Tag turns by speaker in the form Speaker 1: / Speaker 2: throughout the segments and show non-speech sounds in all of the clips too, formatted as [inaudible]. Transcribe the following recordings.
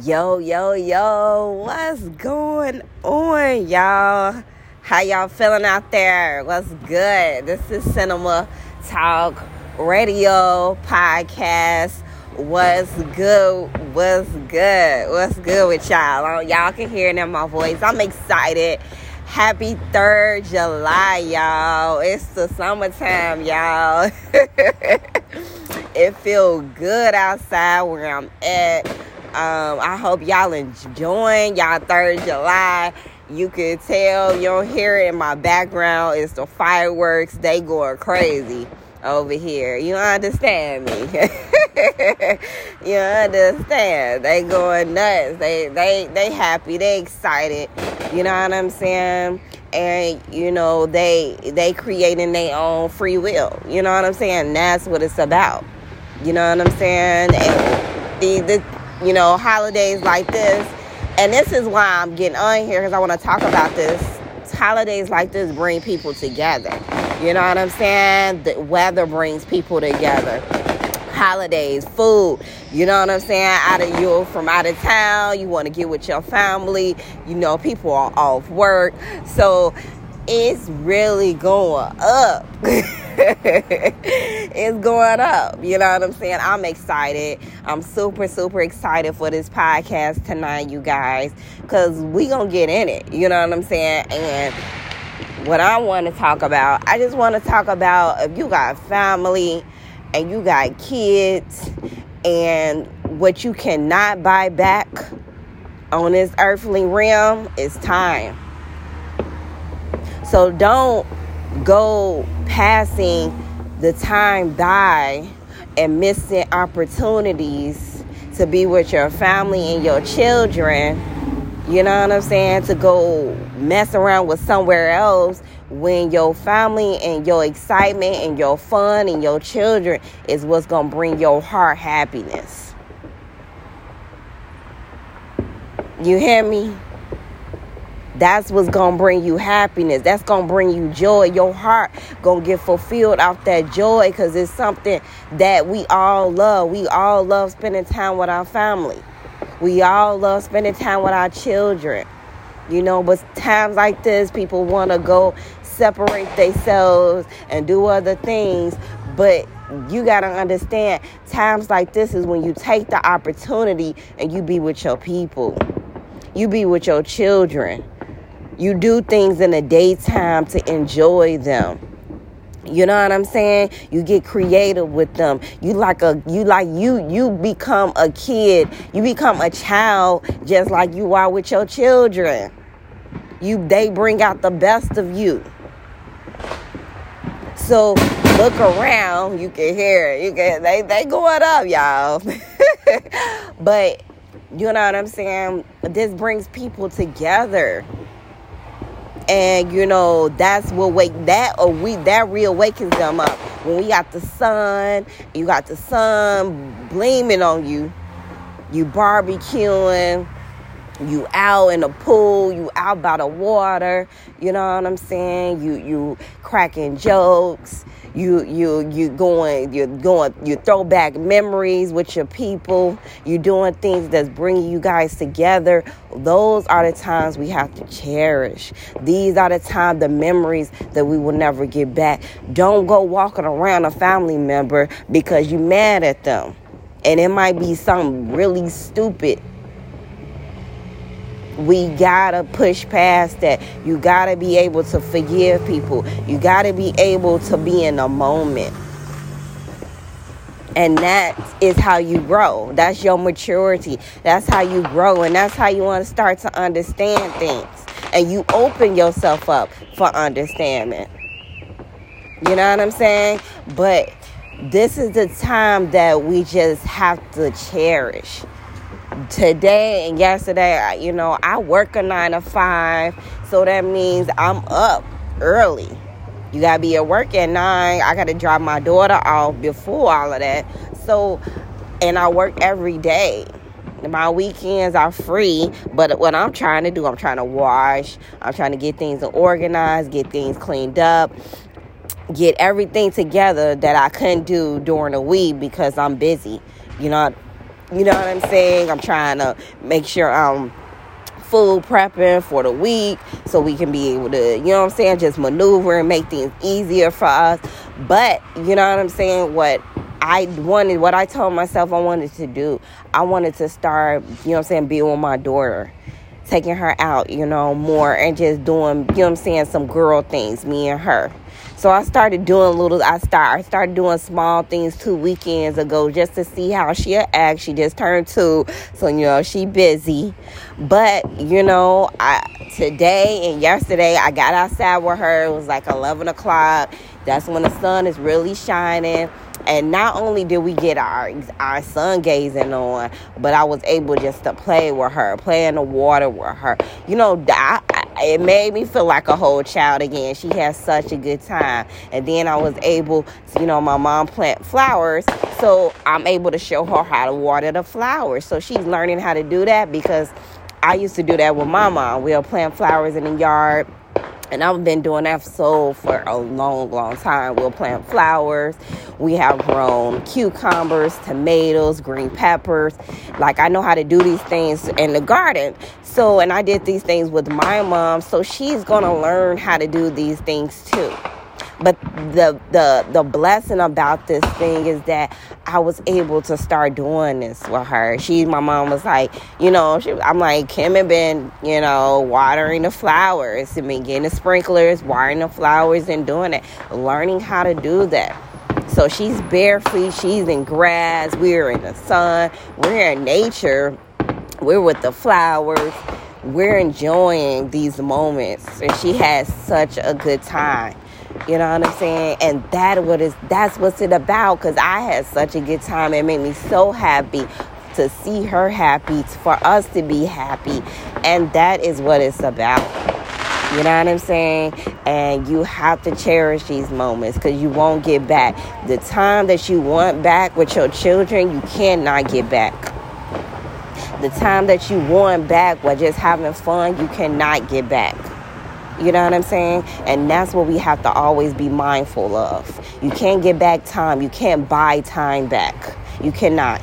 Speaker 1: Yo, yo, yo, what's going on, y'all? How y'all feeling out there? What's good? This is Cinema Talk Radio Podcast. What's good? What's good? What's good with y'all? Y'all can hear it in my voice. I'm excited. Happy 3rd July, y'all. It's the summertime, y'all. [laughs] it feels good outside where I'm at um, I hope y'all enjoying y'all third July. You can tell, you don't hear it in my background. It's the fireworks. They going crazy over here. You understand me? [laughs] you understand? They going nuts. They they they happy. They excited. You know what I'm saying? And you know they they creating their own free will. You know what I'm saying? That's what it's about. You know what I'm saying? And the the you know, holidays like this. And this is why I'm getting on here because I want to talk about this. Holidays like this bring people together. You know what I'm saying? The weather brings people together. Holidays, food, you know what I'm saying? Out of you from out of town, you want to get with your family. You know, people are off work. So it's really going up. [laughs] [laughs] it's going up. You know what I'm saying? I'm excited. I'm super, super excited for this podcast tonight, you guys, because we going to get in it. You know what I'm saying? And what I want to talk about, I just want to talk about if you got family and you got kids and what you cannot buy back on this earthly realm is time. So don't go passing the time by and missing opportunities to be with your family and your children. You know what I'm saying? To go mess around with somewhere else when your family and your excitement and your fun and your children is what's going to bring your heart happiness. You hear me? That's what's gonna bring you happiness. That's gonna bring you joy. Your heart gonna get fulfilled off that joy because it's something that we all love. We all love spending time with our family. We all love spending time with our children. You know, but times like this, people want to go separate themselves and do other things. But you got to understand, times like this is when you take the opportunity and you be with your people. You be with your children. You do things in the daytime to enjoy them. You know what I'm saying? You get creative with them. You like a you like you you become a kid. You become a child just like you are with your children. You they bring out the best of you. So look around, you can hear it. You can they they going up, y'all. [laughs] but you know what I'm saying? This brings people together and you know that's what wake that or we that reawakens them up. When we got the sun you got the sun gleaming on you you barbecuing you out in the pool you out by the water you know what i'm saying? You you cracking jokes you you you going you're going you throw back memories with your people you're doing things that's bringing you guys together. Those are the times we have to cherish. These are the times the memories that we will never get back. Don't go walking around a family member because you mad at them. And it might be something really stupid we gotta push past that. You gotta be able to forgive people. You gotta be able to be in a moment. And that is how you grow. That's your maturity. That's how you grow. And that's how you want to start to understand things. And you open yourself up for understanding. You know what I'm saying? But this is the time that we just have to cherish today and yesterday, you know, I work a nine to five, so that means I'm up early. You gotta be at work at nine. I gotta drop my daughter off before all of that. So, and I work every day. My weekends are free, but what I'm trying to do, I'm trying to wash, I'm trying to get things organized, get things cleaned up, get everything together that I couldn't do during the week because I'm busy. You know, you know what I'm saying? I'm trying to make sure I'm food prepping for the week so we can be able to, you know what I'm saying, just maneuver and make things easier for us. But, you know what I'm saying, what I wanted, what I told myself I wanted to do, I wanted to start, you know what I'm saying, being with my daughter taking her out, you know, more and just doing, you know what I'm saying, some girl things, me and her. So I started doing little. I start. I started doing small things two weekends ago just to see how she'll act. She just turned two, so you know she busy. But you know, I today and yesterday I got outside with her. It was like eleven o'clock. That's when the sun is really shining. And not only did we get our our sun gazing on, but I was able just to play with her, play in the water with her. You know, it made me feel like a whole child again. She had such a good time. And then I was able to, you know, my mom plant flowers. So I'm able to show her how to water the flowers. So she's learning how to do that because I used to do that with my mom. We'll plant flowers in the yard and I've been doing that so for a long, long time. We'll plant flowers. We have grown cucumbers, tomatoes, green peppers. Like I know how to do these things in the garden. So, and I did these things with my mom. So she's going to learn how to do these things too. But the the the blessing about this thing is that I was able to start doing this with her. She, my mom was like, you know, she, I'm like, Kim had been, you know, watering the flowers and been getting the sprinklers, watering the flowers and doing it, learning how to do that. So she's barefoot, she's in grass, we're in the sun, we're in nature, we're with the flowers, we're enjoying these moments, and she has such a good time. You know what I'm saying? And that what is that's what's it about because I had such a good time. It made me so happy to see her happy, for us to be happy. And that is what it's about. You know what I'm saying? And you have to cherish these moments because you won't get back. The time that you want back with your children, you cannot get back. The time that you want back while just having fun, you cannot get back. You know what I'm saying? And that's what we have to always be mindful of. You can't get back time. You can't buy time back. You cannot.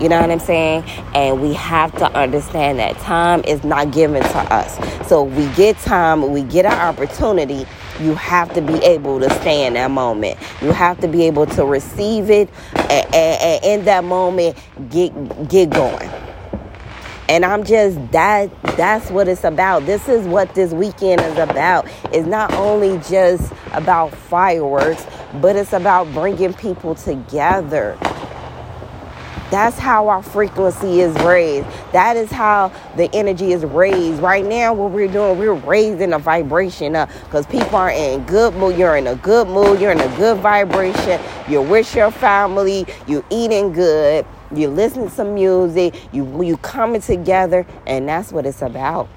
Speaker 1: You know what I'm saying? And we have to understand that time is not given to us. So we get time, we get an opportunity, you have to be able to stay in that moment. You have to be able to receive it and, and, and in that moment get get going and i'm just that that's what it's about this is what this weekend is about it's not only just about fireworks but it's about bringing people together that's how our frequency is raised. That is how the energy is raised. Right now, what we're doing, we're raising the vibration up because people are in good mood. You're in a good mood. You're in a good vibration. You're with your family. You're eating good you listen to some music, you you coming together, and that's what it's about.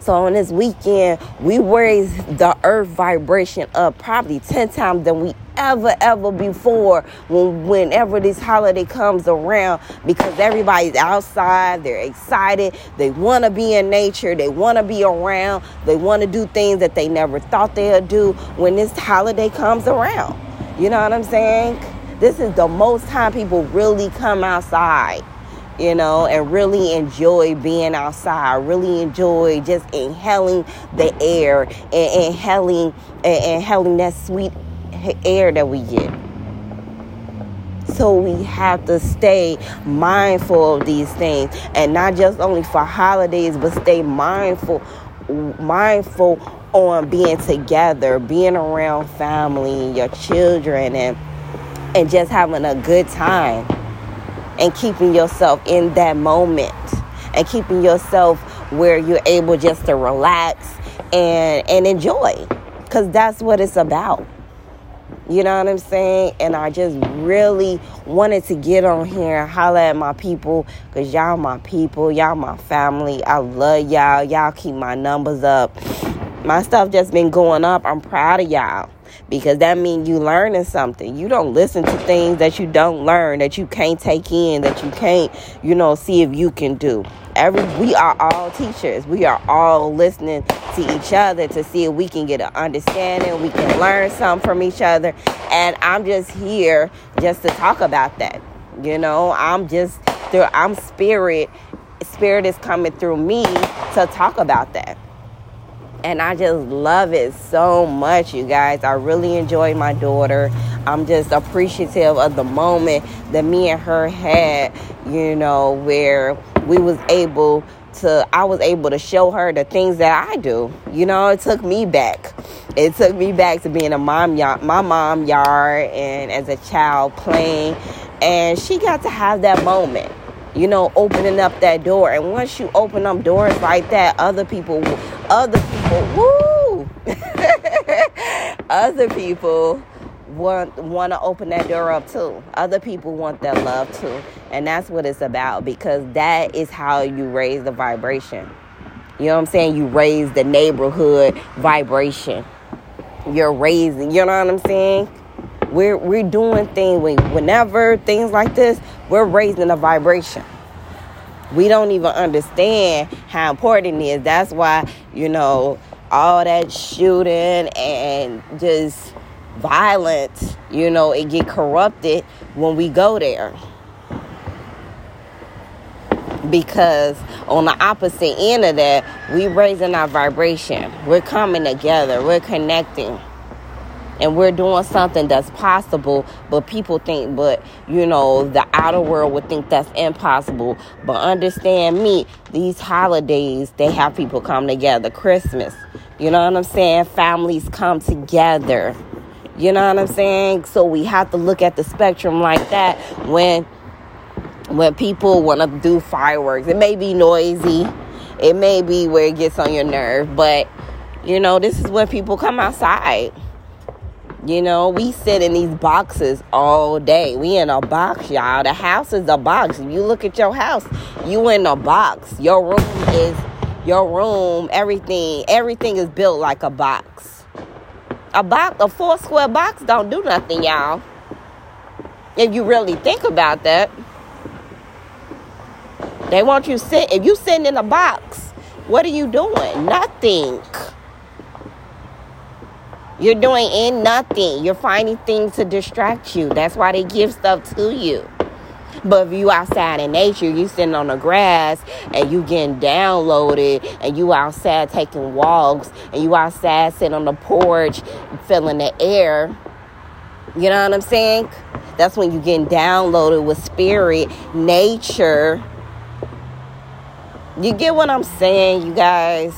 Speaker 1: So on this weekend, we raise the earth vibration up probably 10 times than we ever, ever before when whenever this holiday comes around because everybody's outside, they're excited, they wanna be in nature, they wanna be around, they wanna do things that they never thought they'd do when this holiday comes around. You know what I'm saying? This is the most time people really come outside, you know, and really enjoy being outside, really enjoy just inhaling the air and inhaling and inhaling that sweet air that we get. So we have to stay mindful of these things and not just only for holidays, but stay mindful mindful on being together, being around family, your children and and just having a good time and keeping yourself in that moment and keeping yourself where you're able just to relax and and enjoy because that's what it's about you know what I'm saying? And I just really wanted to get on here and holler at my people because y'all my people, y'all my family. I love y'all. Y'all keep my numbers up. My stuff just been going up. I'm proud of y'all because that means you learning something. You don't listen to things that you don't learn, that you can't take in, that you can't, you know, see if you can do. Every we are all teachers. We are all listening to each other to see if we can get an understanding, we can learn something from each other. And I'm just here just to talk about that. You know, I'm just through I'm spirit. Spirit is coming through me to talk about that. And I just love it so much, you guys. I really enjoy my daughter. I'm just appreciative of the moment that me and her had, you know, where we was able to I was able to show her the things that I do. You know, it took me back. It took me back to being a mom yard, my mom yard and as a child playing and she got to have that moment. You know, opening up that door. And once you open up doors like that, other people other people, woo! [laughs] other people want want to open that door up too. Other people want that love too, and that's what it's about because that is how you raise the vibration. You know what I'm saying? You raise the neighborhood vibration. You're raising. You know what I'm saying? We're we're doing things whenever things like this. We're raising the vibration we don't even understand how important it is. That's why, you know, all that shooting and just violence, you know, it get corrupted when we go there. Because on the opposite end of that, we raising our vibration. We're coming together. We're connecting and we're doing something that's possible but people think but you know the outer world would think that's impossible. But understand me these holidays they have people come together. Christmas you know what i'm saying? Families come together. You know what i'm saying? So we have to look at the spectrum like that when when people want to do fireworks. It may be noisy. It may be where it gets on your nerve but you know this is when people come outside you know, we sit in these boxes all day. We in a box, y'all. The house is a box. If you look at your house, you in a box. Your room is your room, everything, everything is built like a box. A box, a four square box don't do nothing, y'all. If you really think about that. They want you sit if you sitting in a box, what are you doing? Nothing. You're doing in nothing. You're finding things to distract you. That's why they give stuff to you. But if you outside in nature, you sitting on the grass and you getting downloaded and you outside taking walks and you outside sitting on the porch feeling the air. You know what I'm saying? That's when you getting downloaded with spirit, nature. You get what I'm saying, you guys?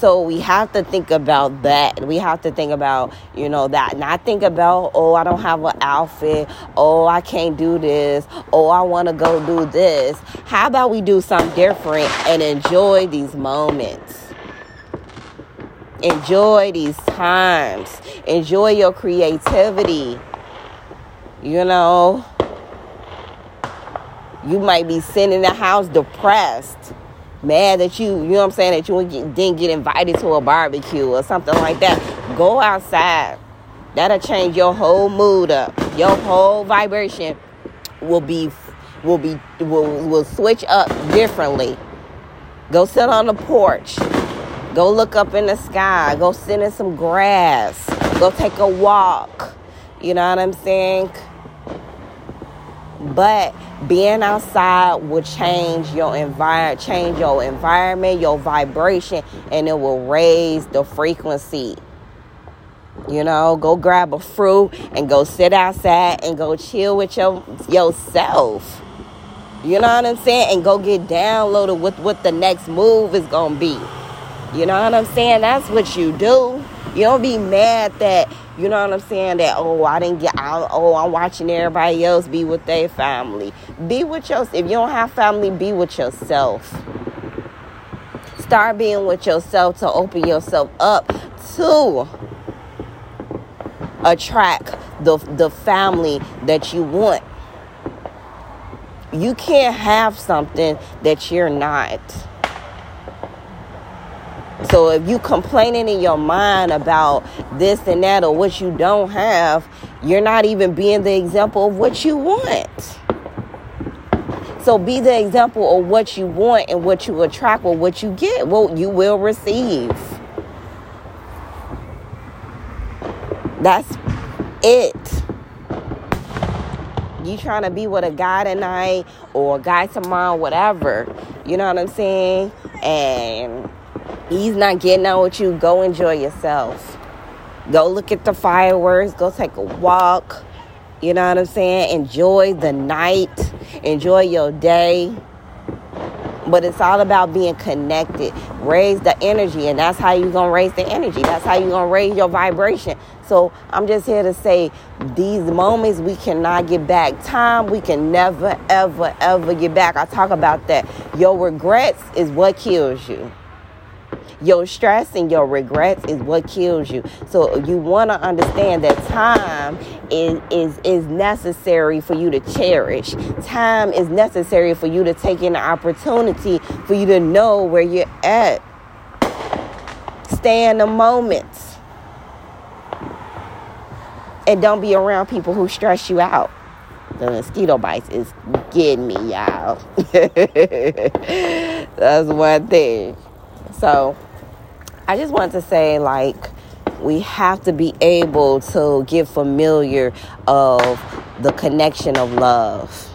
Speaker 1: So we have to think about that. We have to think about, you know, that. Not think about, oh, I don't have an outfit. Oh, I can't do this. Oh, I want to go do this. How about we do something different and enjoy these moments? Enjoy these times. Enjoy your creativity. You know, you might be sitting in the house depressed mad that you, you know what I'm saying, that you didn't get invited to a barbecue or something like that, go outside. That'll change your whole mood up. Your whole vibration will be will be will will switch up differently. Go sit on the porch. Go look up in the sky. Go sit in some grass. Go take a walk. You know what I'm saying? But being outside will change your environment, change your environment, your vibration, and it will raise the frequency. You know, go grab a fruit and go sit outside and go chill with your yourself. You know what I'm saying? And go get downloaded with what the next move is gonna be. You know what I'm saying? That's what you do. You don't be mad that you know what I'm saying? That oh, I didn't get out. Oh, I'm watching everybody else be with their family. Be with yourself. If you don't have family, be with yourself. Start being with yourself to open yourself up to attract the the family that you want. You can't have something that you're not. So if you complaining in your mind about this and that or what you don't have, you're not even being the example of what you want. So be the example of what you want and what you attract or what you get, what you will receive. That's it. you trying to be with a guy tonight or a guy tomorrow, whatever. You know what I'm saying? And he's not getting out with you. Go enjoy yourself. Go look at the fireworks. Go take a walk. You know what I'm saying? Enjoy the night. Enjoy your day. But it's all about being connected. Raise the energy, and that's how you're gonna raise the energy. That's how you're gonna raise your vibration. So I'm just here to say these moments we cannot get back. Time we can never, ever, ever get back. I talk about that. Your regrets is what kills you. Your stress and your regrets is what kills you. So you want to understand that time is, is is necessary for you to cherish. Time is necessary for you to take in the opportunity for you to know where you're at. Stay in the moments. And don't be around people who stress you out. The mosquito bites is getting me, y'all. [laughs] That's one thing. So I just want to say, like, we have to be able to get familiar of the connection of love.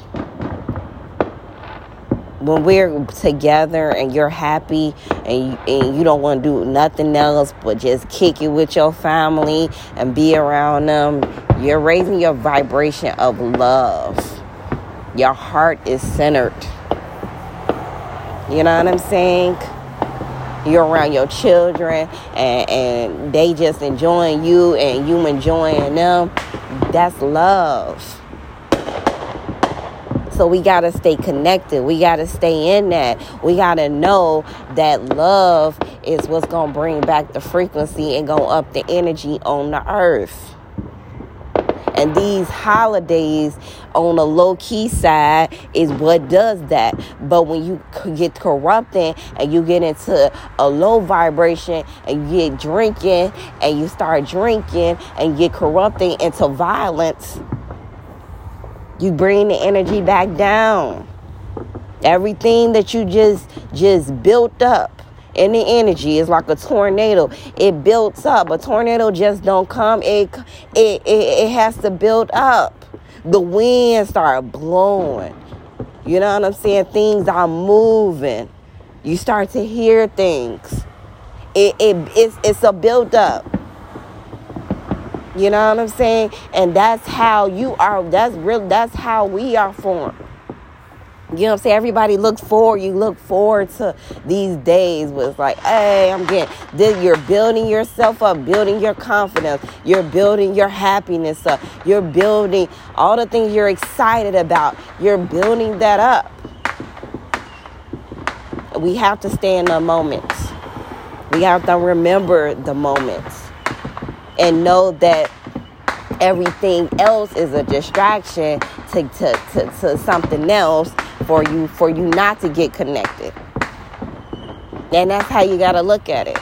Speaker 1: When we're together and you're happy and and you don't want to do nothing else but just kick it with your family and be around them, you're raising your vibration of love. Your heart is centered. You know what I'm saying? You're around your children and, and they just enjoying you and you enjoying them that's love. So we got to stay connected. We got to stay in that. We got to know that love is what's going to bring back the frequency and go up the energy on the earth and these holidays on a low key side is what does that. But when you get corrupting and you get into a low vibration and you get drinking and you start drinking and get corrupting into violence, you bring the energy back down. Everything that you just just built up and the energy is like a tornado. It builds up. A tornado just don't come. It it it, it has to build up. The wind start blowing. You know what I'm saying? Things are moving. You start to hear things. It, it it's it's a build up. You know what I'm saying? And that's how you are. That's real. That's how we are formed. You know what I'm saying? Everybody looks forward. You look forward to these days was like, hey, I'm getting this. You're building yourself up, building your confidence. You're building your happiness up. You're building all the things you're excited about. You're building that up. We have to stay in the moments. We have to remember the moments and know that everything else is a distraction to, to, to, to something else for you for you not to get connected. And that's how you got to look at it.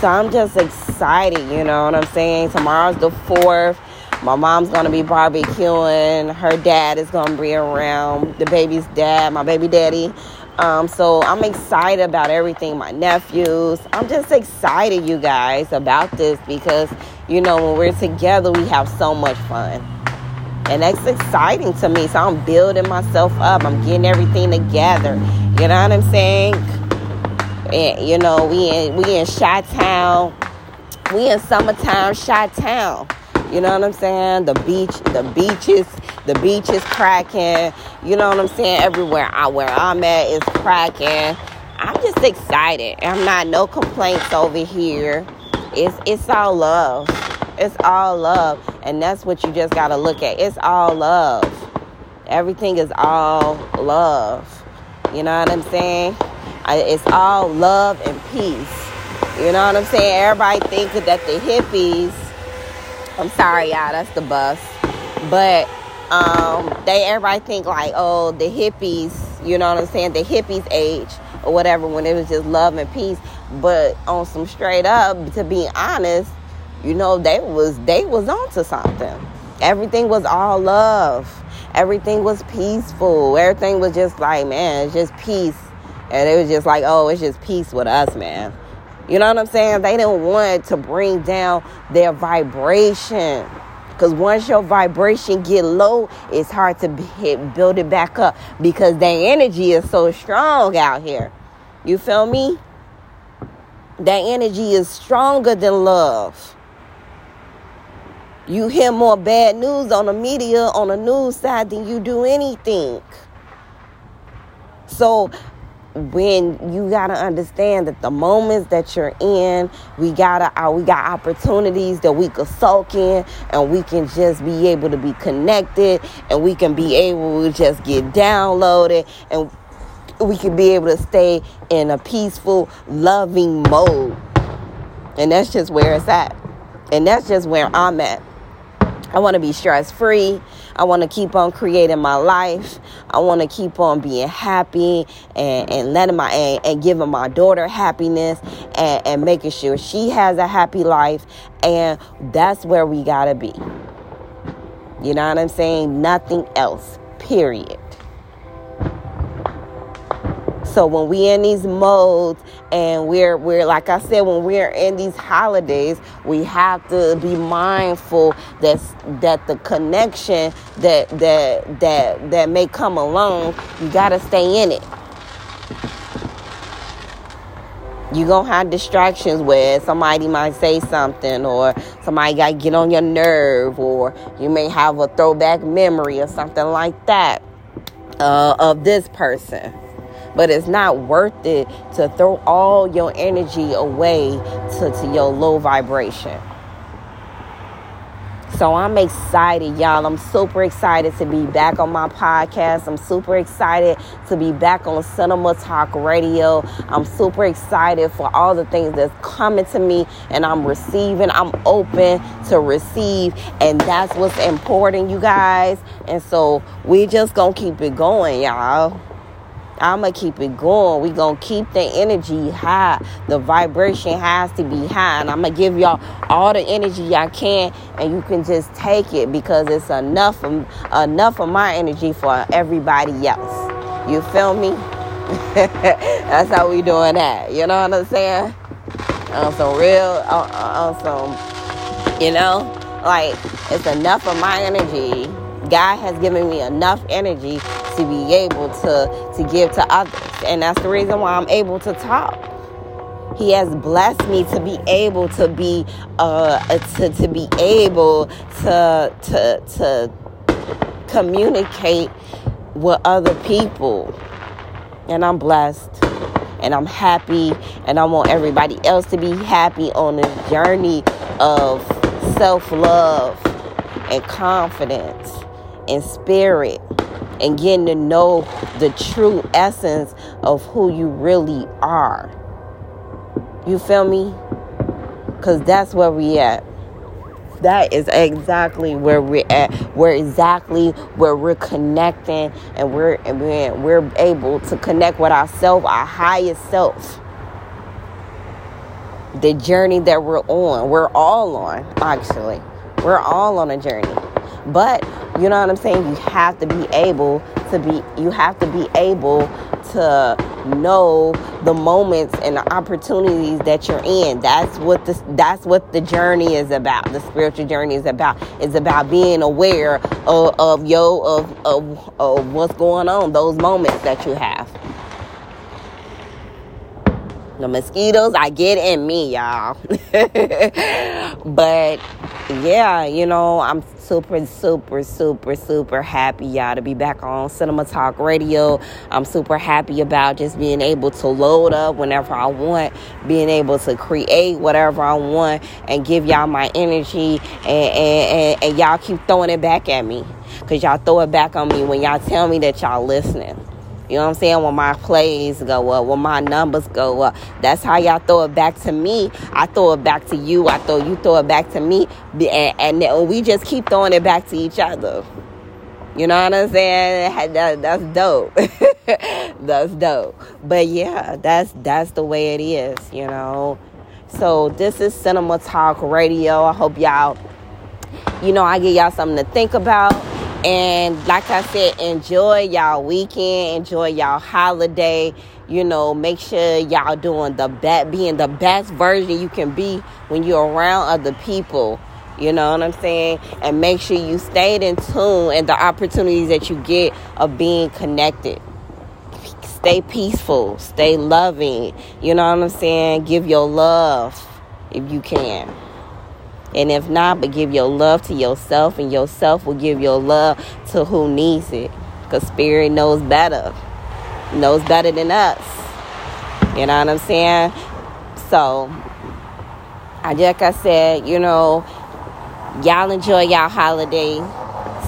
Speaker 1: So I'm just excited, you know what I'm saying? Tomorrow's the 4th. My mom's going to be barbecuing. Her dad is going to be around. The baby's dad, my baby daddy. Um, so I'm excited about everything. My nephews. I'm just excited, you guys, about this because, you know, when we're together, we have so much fun and that's exciting to me. So I'm building myself up. I'm getting everything together. You know what I'm saying? And you know, we in we in Chi Town. We in summertime Chi Town. You know what I'm saying? The beach, the beaches, the beach is cracking. You know what I'm saying? Everywhere I where I'm at is cracking. I'm just excited. I'm not no complaints over here. It's it's all love. It's all love. And that's what you just got to look at. It's all love. Everything is all love. You know what I'm saying? It's all love and peace. You know what I'm saying? Everybody thinks that the hippies, I'm sorry, y'all, that's the bus. But um, they everybody think like, oh, the hippies, you know what I'm saying? The hippies age or whatever when it was just love and peace. But on some straight up, to be honest, you know they was they was onto something. Everything was all love. Everything was peaceful. Everything was just like man it's just peace. And it was just like oh it's just peace with us man. You know what i'm saying? They didn't want to bring down their vibration. Because once your vibration get low, it's hard to hit, build it back up because the energy is so strong out here. You feel me? That energy is stronger than love. You hear more bad news on the media, on the news side, than you do anything. So when you gotta understand that the moments that you're in, we gotta uh, we got opportunities that we could soak in, and we can just be able to be connected, and we can be able to just get downloaded, and we can be able to stay in a peaceful, loving mode, and that's just where it's at, and that's just where I'm at. I want to be stress free. I want to keep on creating my life. I want to keep on being happy and, and letting my and, and giving my daughter happiness and, and making sure she has a happy life. And that's where we gotta be. You know what I'm saying? Nothing else. Period. So when we in these modes and we're we're like I said, when we're in these holidays, we have to be mindful that that the connection that that that that may come along, you gotta stay in it. You're gonna have distractions where somebody might say something or somebody got to get on your nerve or you may have a throwback memory or something like that uh, of this person but it's not worth it to throw all your energy away to, to your low vibration. So I'm excited, y'all. I'm super excited to be back on my podcast. I'm super excited to be back on Cinema Talk Radio. I'm super excited for all the things that's coming to me and I'm receiving. I'm open to receive, and that's what's important, you guys. And so we just gonna keep it going, y'all. I'm going to keep it going. we to keep the energy high. The vibration has to be high. And I'm going to give y'all all the energy I can. And you can just take it because it's enough of, enough of my energy for everybody else. You feel me? [laughs] That's how we doing that. You know what I'm saying? On some real, on some, you know, like it's enough of my energy. God has given me enough energy to be able to to give to others. And that's the reason why i'm able to talk. He has blessed me to be able to be uh to, to be able to to to communicate with other people. And i'm blessed. And i'm happy. And i want everybody else to be happy on this journey of self-love and confidence and spirit and getting to know the true essence of who you really are. You feel me? Because that's where we at. That is exactly where we're at. We're exactly where we're connecting and we're and we're, we're able to connect with ourselves, our highest self. The journey that we're on. We're all on, actually. We're all on a journey. But you know what I'm saying? You have to be able to be you have to be able to know the moments and the opportunities that you're in. That's what the that's what the journey is about. The spiritual journey is about. It's about being aware of, of yo of, of of what's going on, those moments that you have. The mosquitoes I get in me, y'all. [laughs] but yeah, you know, I'm super, super, super, super happy, y'all, to be back on Cinema Talk Radio. I'm super happy about just being able to load up whenever I want, being able to create whatever I want, and give y'all my energy, and, and, and, and y'all keep throwing it back at me. Because y'all throw it back on me when y'all tell me that y'all listening. You know what I'm saying? When my plays go up, when my numbers go up. That's how y'all throw it back to me. I throw it back to you. I throw you throw it back to me. And, and we just keep throwing it back to each other. You know what I'm saying? [laughs] That, that's dope. [laughs] that's dope. But yeah, that's that's the way it is, you know. So this is Cinema Talk Radio. I hope y'all, you know, I give y'all something to think about and like I said, enjoy y'all weekend, enjoy y'all holiday. You know, make sure y'all doing the best, being the best version you can be when you're around other people. You know what I'm saying? And make sure you stay in tune and the opportunities that you get of being connected. Stay peaceful, stay loving. You know what I'm saying? Give your love if you can. And if not, but give your love to yourself, and yourself will give your love to who needs it. Because Spirit knows better, knows better than us. You know what I'm saying? So, I like I said, you know, y'all enjoy y'all holiday.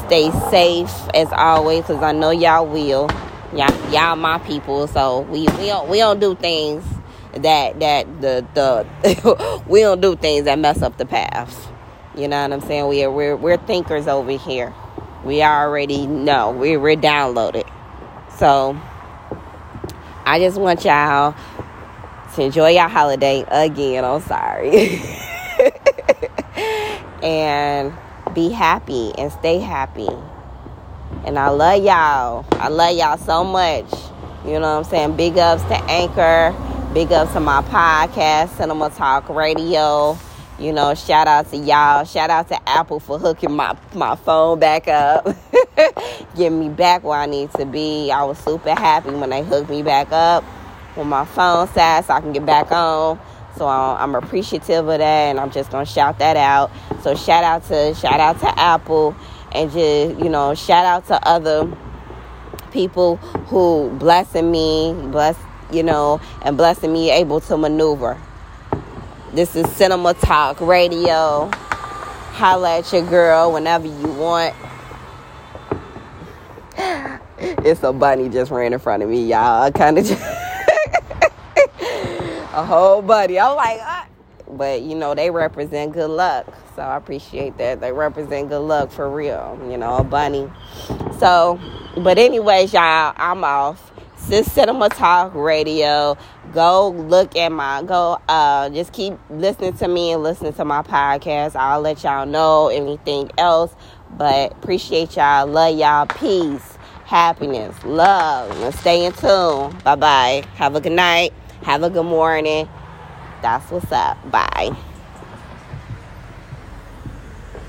Speaker 1: Stay safe as always, because I know y'all will. Y'all, y'all my people, so we we don't we don't do things that that the the [laughs] we don't do things that mess up the path. You know what I'm saying? We are we're we're thinkers over here. We already know. We we're downloaded. So I just want y'all to enjoy your holiday again. I'm sorry. [laughs] and be happy and stay happy. And I love y'all. I love y'all so much. You know what I'm saying? Big ups to Anchor. Big ups to my podcast, Cinema Talk Radio. You know, shout out to y'all. Shout out to Apple for hooking my, my phone back up. [laughs] Getting me back where I need to be. I was super happy when they hooked me back up with my phone sat so I can get back on. So um, I'm appreciative of that and I'm just gonna shout that out. So shout out to shout out to Apple and just, you know, shout out to other people who blessing me, bless you know, and blessing me able to maneuver. This is Cinema Talk Radio. Holla at your girl whenever you want. [gasps] It's a bunny just ran in front of me, y'all. Kind of just a whole bunny. I'm like, ah. but you know they represent good luck, so I appreciate that. They represent good luck for real. You know, a bunny. So, but anyways, y'all, I'm off. Sis Cinema Talk Radio. Go look at my go. Uh, just keep listening to me and listening to my podcast. I'll let y'all know anything else. But appreciate y'all. Love y'all. Peace, happiness, love, and stay in tune. Bye bye. Have a good night. Have a good morning. That's what's up. Bye.